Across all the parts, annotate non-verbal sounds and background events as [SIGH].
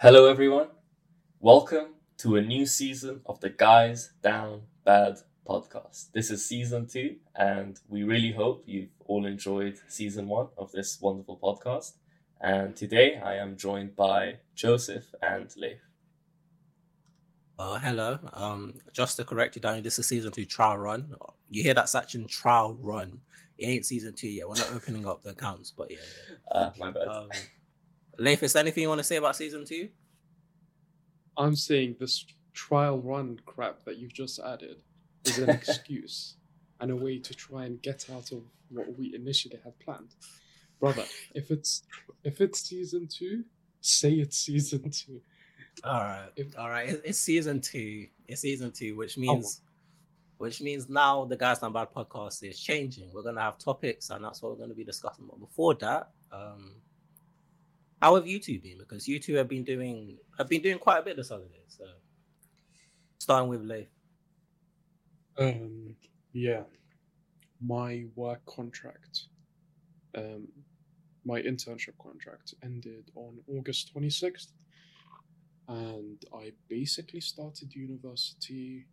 Hello, everyone. Welcome to a new season of the Guys Down Bad podcast. This is season two, and we really hope you've all enjoyed season one of this wonderful podcast. And today I am joined by Joseph and Leif. Uh, hello. Um, just to correct you, Danny, this is season two trial run. You hear that section trial run? It ain't season two yet. We're not opening up the accounts, but yeah. yeah. Uh, [LAUGHS] my bad. Um, Leif, is there anything you want to say about season two? I'm saying this trial run crap that you've just added is an [LAUGHS] excuse and a way to try and get out of what we initially had planned. Brother, if it's if it's season two, say it's season two. All right, if, all right. It's season two. It's season two, which oh. means, oh. which means now the Guys Down Bad podcast is changing. We're gonna have topics, and that's what we're gonna be discussing. But before that, um, how have you two been? Because you two have been doing have been doing quite a bit this holiday. So, starting with Leif. Um. Yeah. My work contract. Um. My internship contract ended on August twenty sixth and I basically started university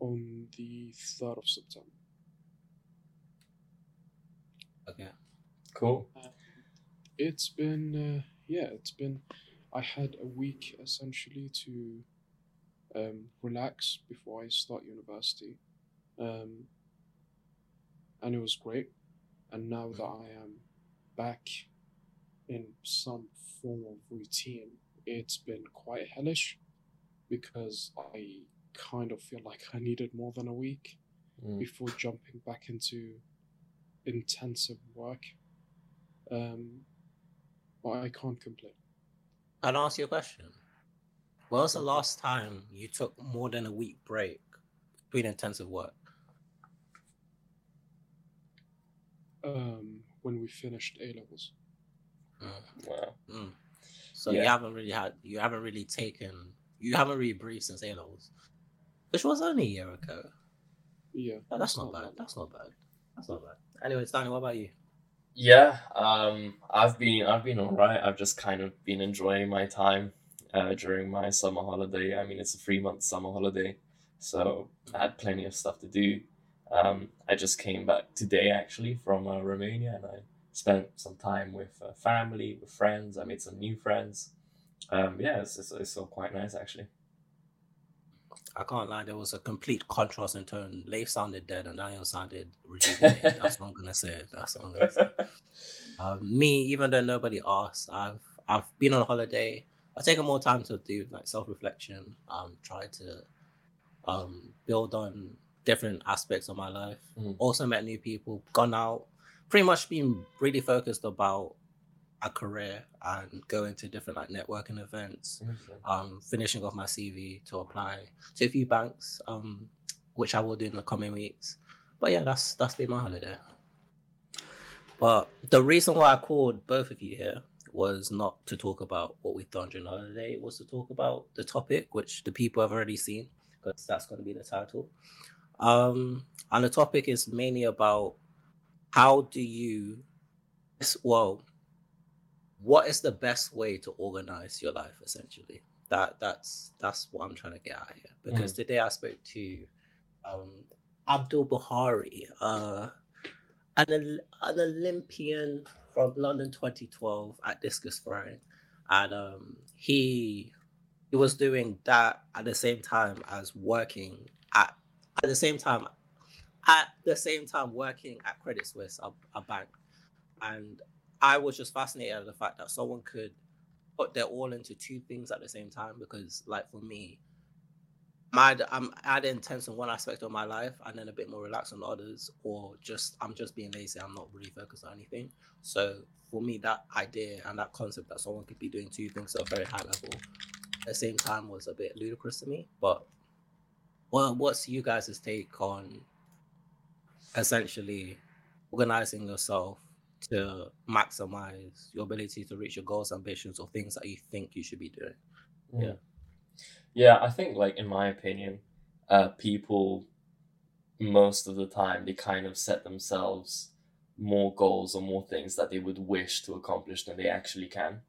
on the 3rd of September. Okay. Cool. And it's been, uh, yeah, it's been, I had a week essentially to um, relax before I start university. Um, and it was great. And now that I am back in some form of routine, it's been quite hellish because I kind of feel like I needed more than a week mm. before jumping back into intensive work. Um, but I can't complain. I'll ask you a question. When was the last time you took more than a week break between intensive work? Um, when we finished A levels. Mm. Wow. Mm. So yeah. you haven't really had you haven't really taken you haven't really breathed since A levels, which was only a year ago. Yeah, that's, that's not, not bad. bad. That's not bad. That's not bad. Anyway, Stanley, what about you? Yeah, um, I've been I've been alright. I've just kind of been enjoying my time uh, during my summer holiday. I mean, it's a three month summer holiday, so I had plenty of stuff to do. Um, I just came back today actually from uh, Romania, and I spent some time with uh, family, with friends. I made some new friends. Um, yeah, it's, it's, it's all quite nice actually. I can't lie, there was a complete contrast in tone. Leif sounded dead and Daniel sounded rejuvenated. [LAUGHS] That's what I'm gonna say. That's what I'm gonna say. Um, me, even though nobody asked, I've I've been on holiday. I've taken more time to do like self reflection. Um, try to um build on different aspects of my life. Mm. Also met new people, gone out, pretty much been really focused about a career and going to different like networking events, um, finishing off my CV to apply to a few banks, um, which I will do in the coming weeks. But yeah, that's that's been my holiday. But the reason why I called both of you here was not to talk about what we've done during the holiday, it was to talk about the topic, which the people have already seen, because that's going to be the title. Um, and the topic is mainly about how do you well what is the best way to organize your life essentially? That that's that's what i'm trying to get at here. Because mm. today i spoke to um abdul buhari uh an, an olympian from london 2012 at discus throwing and um he he was doing that at the same time as working at at the same time at the same time working at Credit Suisse, a, a bank, and I was just fascinated at the fact that someone could put their all into two things at the same time. Because, like for me, my I'm adding intense on one aspect of my life and then a bit more relaxed on others, or just I'm just being lazy. I'm not really focused on anything. So for me, that idea and that concept that someone could be doing two things at a very high level at the same time was a bit ludicrous to me. But well, what's you guys' take on essentially organizing yourself to maximize your ability to reach your goals, ambitions, or things that you think you should be doing. Mm. Yeah. Yeah, I think like in my opinion, uh, people most of the time they kind of set themselves more goals or more things that they would wish to accomplish than they actually can.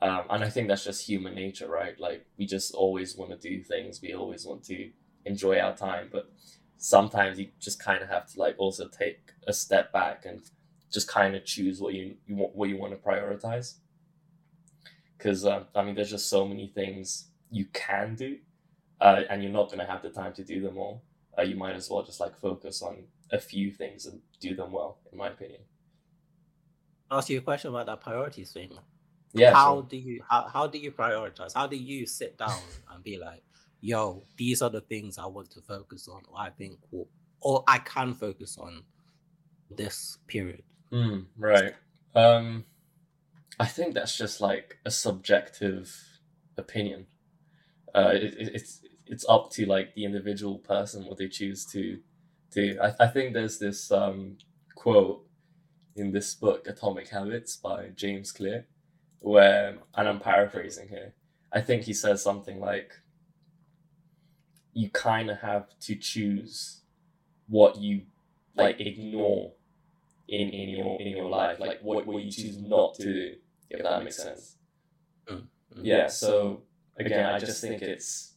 Um, and I think that's just human nature, right? Like we just always want to do things. We always want to enjoy our time, but sometimes you just kind of have to like also take a step back and just kind of choose what you, you want what you want to prioritize. Because um, I mean, there's just so many things you can do, uh, and you're not gonna have the time to do them all. Uh, you might as well just like focus on a few things and do them well, in my opinion. I'll ask you a question about that priorities thing. Yeah. how sure. do you how, how do you prioritize? How do you sit down and be like, yo, these are the things I want to focus on, or I think will, or I can focus on this period. Mm, right. Um, I think that's just like a subjective opinion. Uh, it, it, it's it's up to like the individual person what they choose to do. I, I think there's this um, quote in this book, Atomic Habits by James Clear, where, and I'm paraphrasing here, I think he says something like, you kind of have to choose what you like ignore in, in your in your life, like what, what you choose not to do, if that makes sense. Mm. Yeah, so again, I just think it's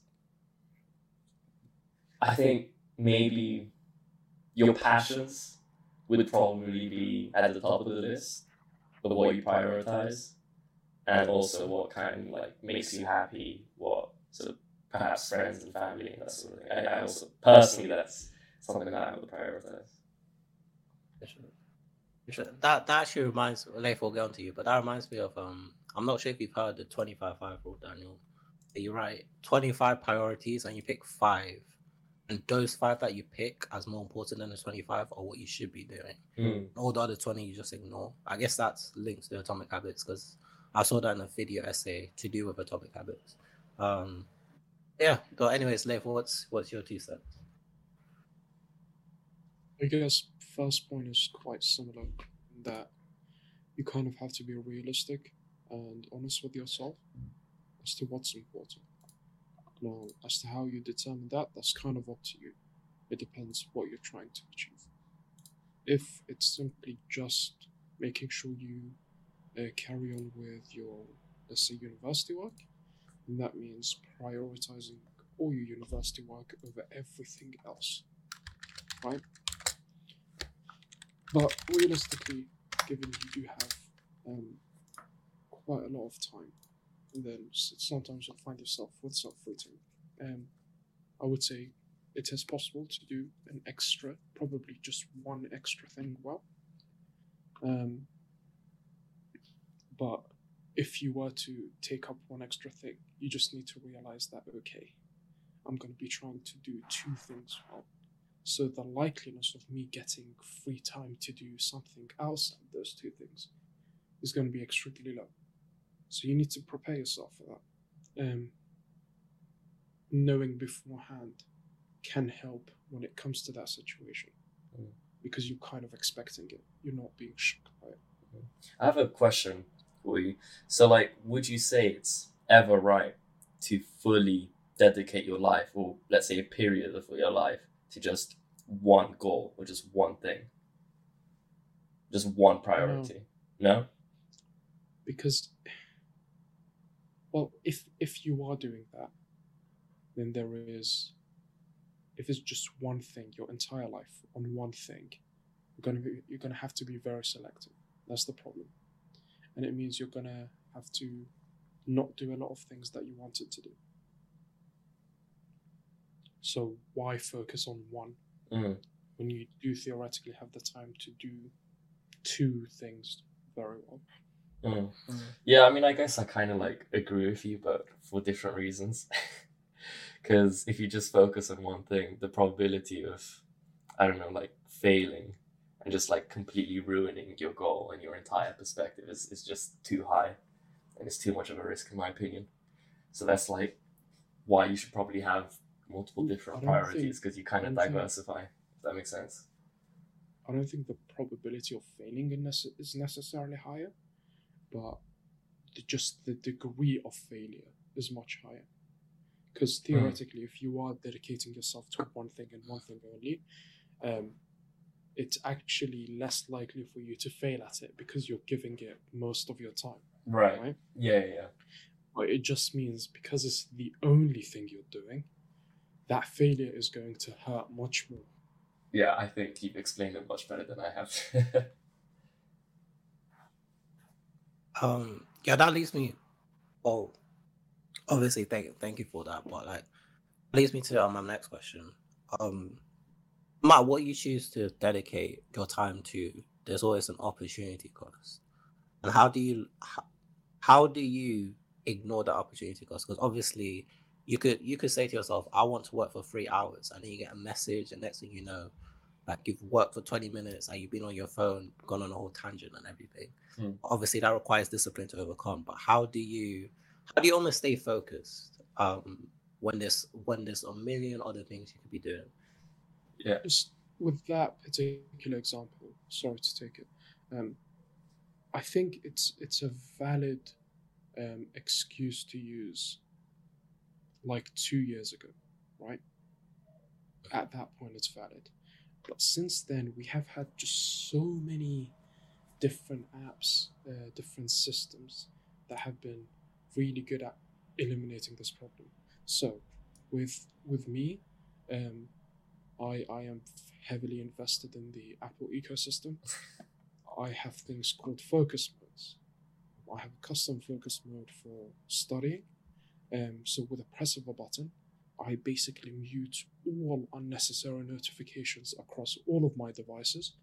I think maybe your passions would probably be at the top of the list of what you prioritize and also what kind of like makes you happy, what sort of perhaps friends and family and that sort of thing. I, I also personally that's something that I would prioritize. That that actually reminds Leif will get onto you, but that reminds me of um I'm not sure if you've heard the 25 5 rule, Daniel. You write 25 priorities and you pick five. And those five that you pick as more important than the 25 are what you should be doing. Mm. All the other 20 you just ignore. I guess that's linked to the atomic habits because I saw that in a video essay to do with atomic habits. Um yeah, but anyways, Leif, what's what's your two cents? I guess first point is quite similar in that you kind of have to be realistic and honest with yourself as to what's important. Now, as to how you determine that, that's kind of up to you. It depends what you're trying to achieve. If it's simply just making sure you uh, carry on with your, let's say, university work, that means prioritizing all your university work over everything else, right? But realistically, given you do have um, quite a lot of time, and then sometimes you'll find yourself with time. Um, I would say it is possible to do an extra, probably just one extra thing well. Um, but if you were to take up one extra thing, you just need to realize that okay, I'm going to be trying to do two things well. So the likeliness of me getting free time to do something outside those two things is going to be extremely low. So you need to prepare yourself for that. Um, knowing beforehand can help when it comes to that situation Mm. because you're kind of expecting it. You're not being shocked by it. I have a question for you. So, like, would you say it's ever right to fully dedicate your life, or let's say a period of your life, to just one goal or just one thing? Just one priority? No? because well if if you are doing that then there is if it's just one thing your entire life on one thing you're gonna be you're gonna have to be very selective that's the problem and it means you're gonna have to not do a lot of things that you wanted to do so why focus on one Mm. when you do theoretically have the time to do two things very well Mm. Yeah, I mean, I guess I kind of like agree with you, but for different reasons. [LAUGHS] Because if you just focus on one thing, the probability of, I don't know, like failing and just like completely ruining your goal and your entire perspective is, is just too high. And it's too much of a risk, in my opinion. So that's like why you should probably have multiple different priorities because you kind of don't think- diversify, if that makes sense. I don't think the probability of failing is necessarily higher, but the, just the degree of failure is much higher. Because theoretically, if you are dedicating yourself to one thing and one thing only, um, it's actually less likely for you to fail at it because you're giving it most of your time. Right. Right. Yeah, yeah, yeah. But it just means because it's the only thing you're doing, that failure is going to hurt much more. Yeah, I think you've explained it much better than I have. [LAUGHS] Um, yeah, that leads me. Oh, obviously, thank thank you for that. But like, leads me to um, my next question. Um, Matt, what you choose to dedicate your time to, there's always an opportunity cost. And how do you how, how do you ignore that opportunity cost? Because obviously, you could you could say to yourself, I want to work for three hours, and then you get a message, and next thing you know, like you've worked for 20 minutes and you've been on your phone, gone on a whole tangent and everything. Hmm. Obviously, that requires discipline to overcome. But how do you how do you almost stay focused um, when there's when there's a million other things you could be doing? yeah. Just with that particular example, sorry to take it. Um, I think it's it's a valid um, excuse to use. Like two years ago, right? At that point, it's valid. But since then, we have had just so many different apps, uh, different systems that have been really good at eliminating this problem. So, with with me, um, I I am heavily invested in the Apple ecosystem. I have things called focus modes. I have a custom focus mode for studying. Um, so with a press of a button, I basically mute all unnecessary notifications across all of my devices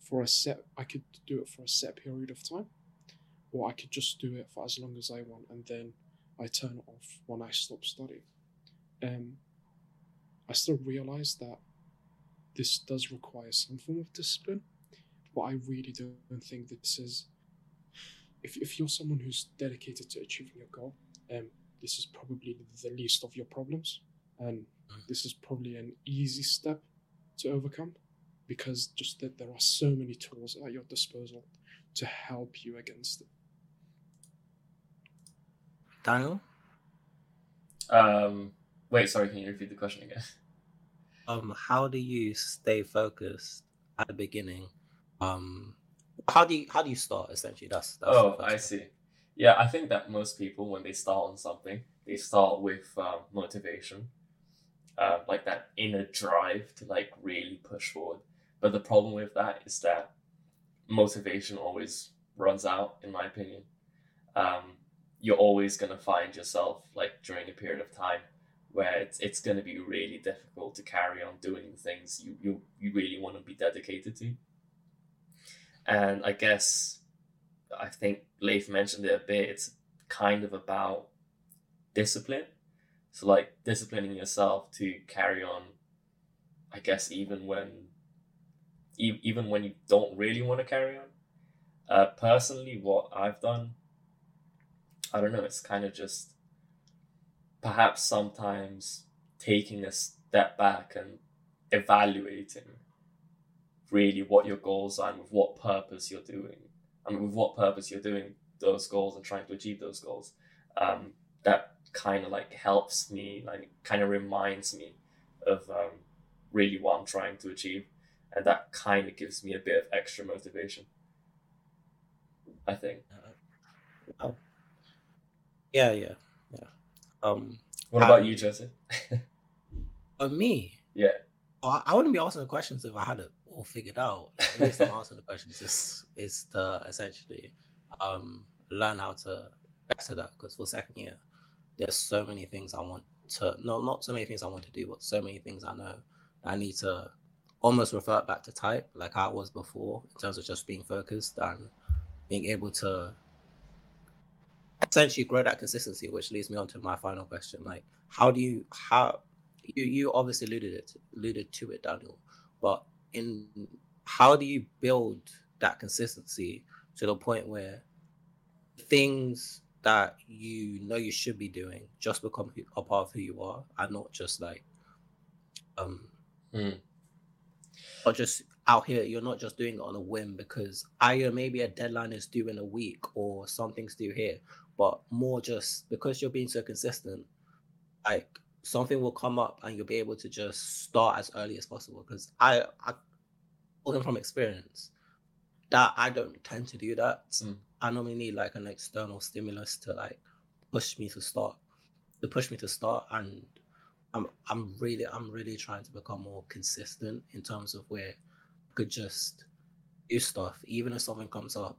for a set I could do it for a set period of time. Or I could just do it for as long as I want and then I turn it off when I stop studying. Um, I still realize that this does require some form of discipline, but I really don't think that this is. If, if you're someone who's dedicated to achieving your goal, um, this is probably the least of your problems, and this is probably an easy step to overcome, because just that there are so many tools at your disposal to help you against it. Daniel, Um, wait, sorry, can you repeat the question again? um, how do you stay focused at the beginning? Um, how do you how do you start? Essentially, that's, that's oh, I see. Yeah, I think that most people, when they start on something, they start with um, motivation, uh, like that inner drive to like really push forward. But the problem with that is that motivation always runs out, in my opinion. Um, you're always gonna find yourself like during a period of time where it's it's gonna be really difficult to carry on doing the things you you, you really want to be dedicated to. And I guess I think Leif mentioned it a bit. It's kind of about discipline. So like disciplining yourself to carry on. I guess even when, e- even when you don't really want to carry on. Uh, personally, what I've done, I don't know. It's kind of just perhaps sometimes taking a step back and evaluating really what your goals are and with what purpose you're doing I mean, with what purpose you're doing those goals and trying to achieve those goals. Um, that kind of like helps me, like kind of reminds me of um, really what I'm trying to achieve, and that kind of gives me a bit of extra motivation. I think. Yeah, yeah, yeah. Um, What about you, Joseph? [LAUGHS] but me, Yeah. I, I wouldn't be asking the questions if I had it all figured out. At least I'm answering the questions is is to essentially um learn how to better that because for second year there's so many things I want to no not so many things I want to do, but so many things I know I need to almost revert back to type like I was before in terms of just being focused and being able to essentially grow that consistency, which leads me on to my final question. Like how do you how you you obviously alluded it alluded to it, Daniel, but in how do you build that consistency to the point where things that you know you should be doing just become a part of who you are and not just like um Hmm. or just out here you're not just doing it on a whim because either maybe a deadline is due in a week or something's due here but more just because you're being so consistent like something will come up and you'll be able to just start as early as possible. Because i i talking from experience that i don't tend to do that. Mm. I normally need like an external stimulus to like push me to start, to push me to start, and I'm I'm really I'm really trying to become more consistent in terms of where I could just do stuff, even if something comes up,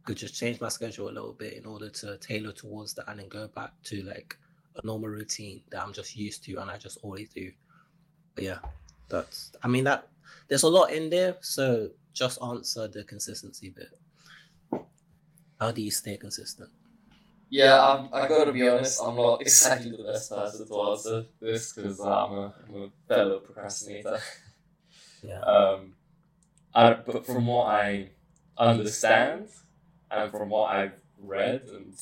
I could just change my schedule a little bit in order to tailor towards that and then go back to like a normal routine that I'm just used to and I just always do. But yeah, that's I mean that there's a lot in there, so just answer the consistency bit. How do you stay consistent? Yeah, I'm, I gotta be honest, I'm not [LAUGHS] exactly the best person to answer this because I'm a, I'm a fellow procrastinator. [LAUGHS] Yeah. Um, I, but from what I understand and from what I've read and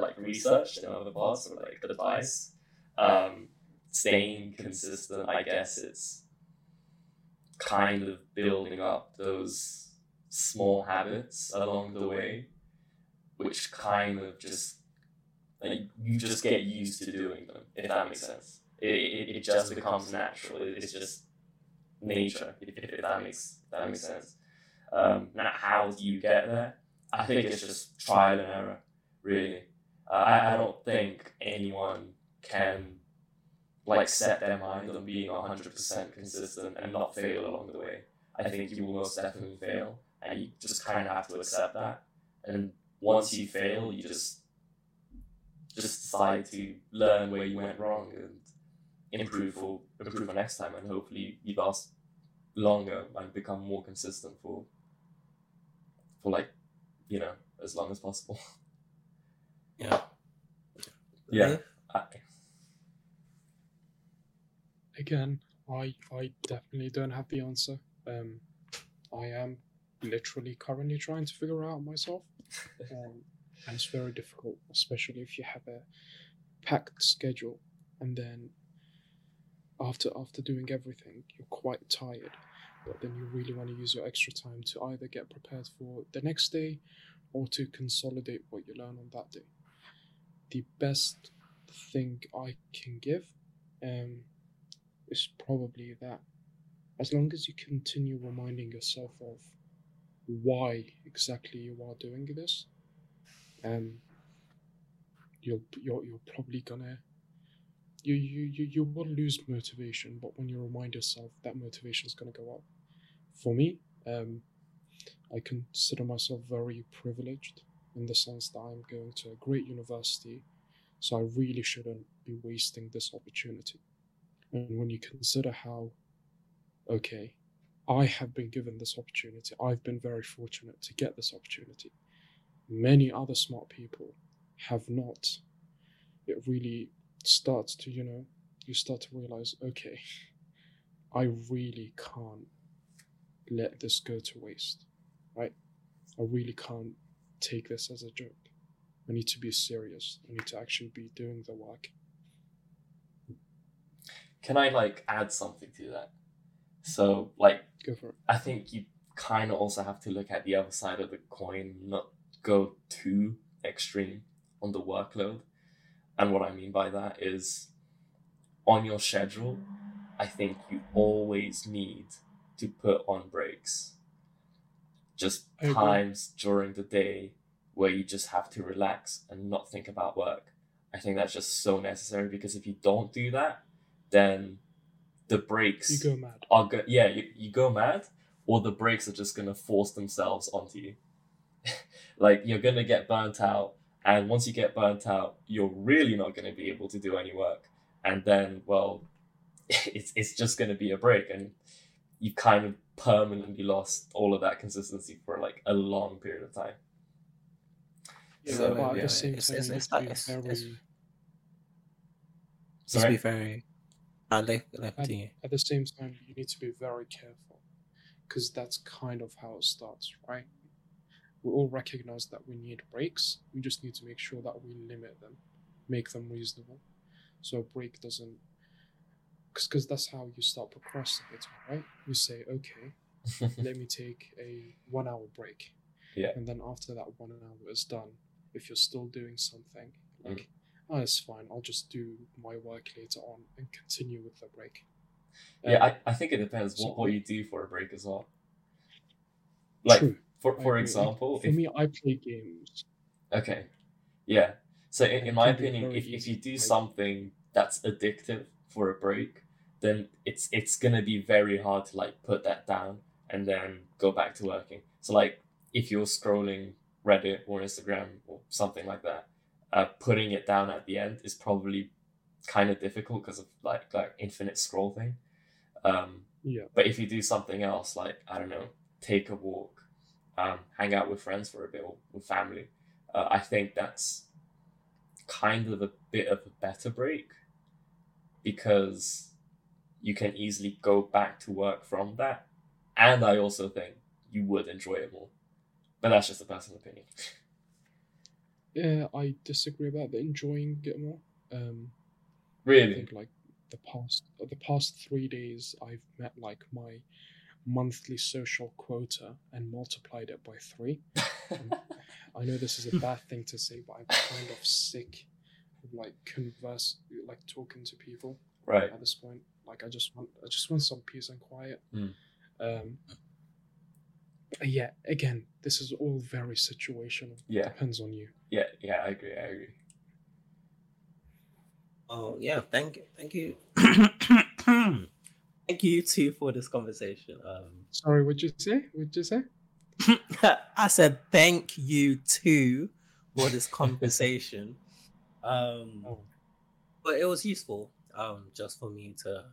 like researched in other parts or like the advice, um, staying consistent, I guess it's kind of building up those small habits along the way, which kind of just like you just get used to doing them, if that makes sense. It, it, it just becomes natural. It's just nature, if, if that makes that makes sense. Um, now, how do you get there? I think it's just trial and error, really. Uh, I, I don't think anyone can like set their mind on being 100% consistent and not fail along the way. I think you will most definitely fail, and you just kind of have to accept that. And once you fail, you just just decide to learn where you went wrong and improve for improve for next time, and hopefully you last longer and become more consistent for for like you know as long as possible. [LAUGHS] Yeah. Yeah. Dave? I, Again, I I definitely don't have the answer. Um, I am literally currently trying to figure out myself, [LAUGHS] um, and it's very difficult, especially if you have a packed schedule, and then after after doing everything, you're quite tired, but then you really want to use your extra time to either get prepared for the next day, or to consolidate what you learn on that day. The best thing I can give, um, is probably that as long as you continue reminding yourself of why exactly you are doing this, um, you're you're, you're probably gonna you, you you you will lose motivation, but when you remind yourself, that motivation is gonna go up. For me, um, I consider myself very privileged in the sense that I'm going to a great university, so I really shouldn't be wasting this opportunity. And when you consider how, okay, I have been given this opportunity, I've been very fortunate to get this opportunity. Many other smart people have not. It really starts to, you know, you start to realize, okay, I really can't let this go to waste, right? I really can't take this as a joke. I need to be serious. I need to actually be doing the work. can I like add something to that? So like Go for it. I think you kind of also have to look at the other side of the coin, not go too extreme on the workload. And what I mean by that is on your schedule, I think you always need to put on breaks. Just I agree. times during the day where you just have to relax and not think about work. I think that's just so necessary because if you don't do that, then the breaks You go mad. are go- yeah you, you go mad or the breaks are just gonna force themselves onto you [LAUGHS] like you're gonna get burnt out and once you get burnt out you're really not gonna be able to do any work and then well [LAUGHS] it's, it's just gonna be a break and you kind of permanently lost all of that consistency for like a long period of time Yeah, So, but at yeah, the same it's- time, it's- you it's need to like- be it's- it's- very- be very. I like left at, at the same time, you need to be very careful because that's kind of how it starts, right? We all recognize that we need breaks. We just need to make sure that we limit them, make them reasonable. So a break doesn't, because that's how you start procrastinating, right? You say, okay, [LAUGHS] let me take a one hour break. Yeah. And then after that one hour is done, if you're still doing something, Mm. like, oh, it's fine, I'll just do my work later on and continue with the break. yeah Um, I, I think it depends so- what, what you do for a break as well like True. For for example, for if, me, I play games. okay, yeah. So in, in my opinion, if, if you do something that's addictive for a break, then it's it's gonna be very hard to like put that down and then go back to working. So like if you're scrolling Reddit or Instagram or something like that, uh, putting it down at the end is probably kind of difficult because of like like infinite scroll thing. Um, Yeah, but if you do something else, like I don't know, take a walk, um, hang out with friends for a bit or with family, uh, I think that's kind of a bit of a better break because you can easily go back to work from that, and I also think you would enjoy it more. But that's just a personal opinion. yeah. I disagree about the enjoying it more. Um, I Really? think like the past the past three days, I've met like my monthly social quota and multiplied it by three. [LAUGHS] I know this is a bad thing to say, but I'm kind of sick like converse, like talking to people right. at this point. Like I just want, I just want some peace and quiet. Mm. Um, yeah, again, this is all very situational. Yeah. Depends on you. Yeah. Yeah. I agree. I agree. Oh yeah, thank you, thank you, [COUGHS] thank you too for this conversation. Um, Sorry, what'd you say? What'd you say? [LAUGHS] I said thank you too for this conversation. [LAUGHS] Um, Oh. but it was useful um, just for me to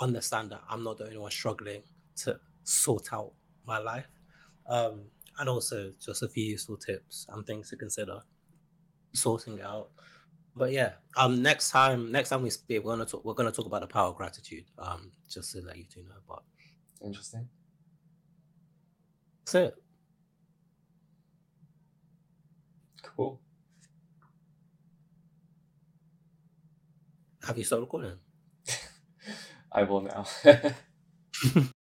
understand that I'm not the only one struggling to sort out my life, um, and also just a few useful tips and things to consider sorting it out. But yeah, um, next time, next time we speak, we're gonna talk. We're gonna talk about the power of gratitude. Um, just to let you two know. But Interesting. that's it. Cool. Have you started recording? I will now. [LAUGHS]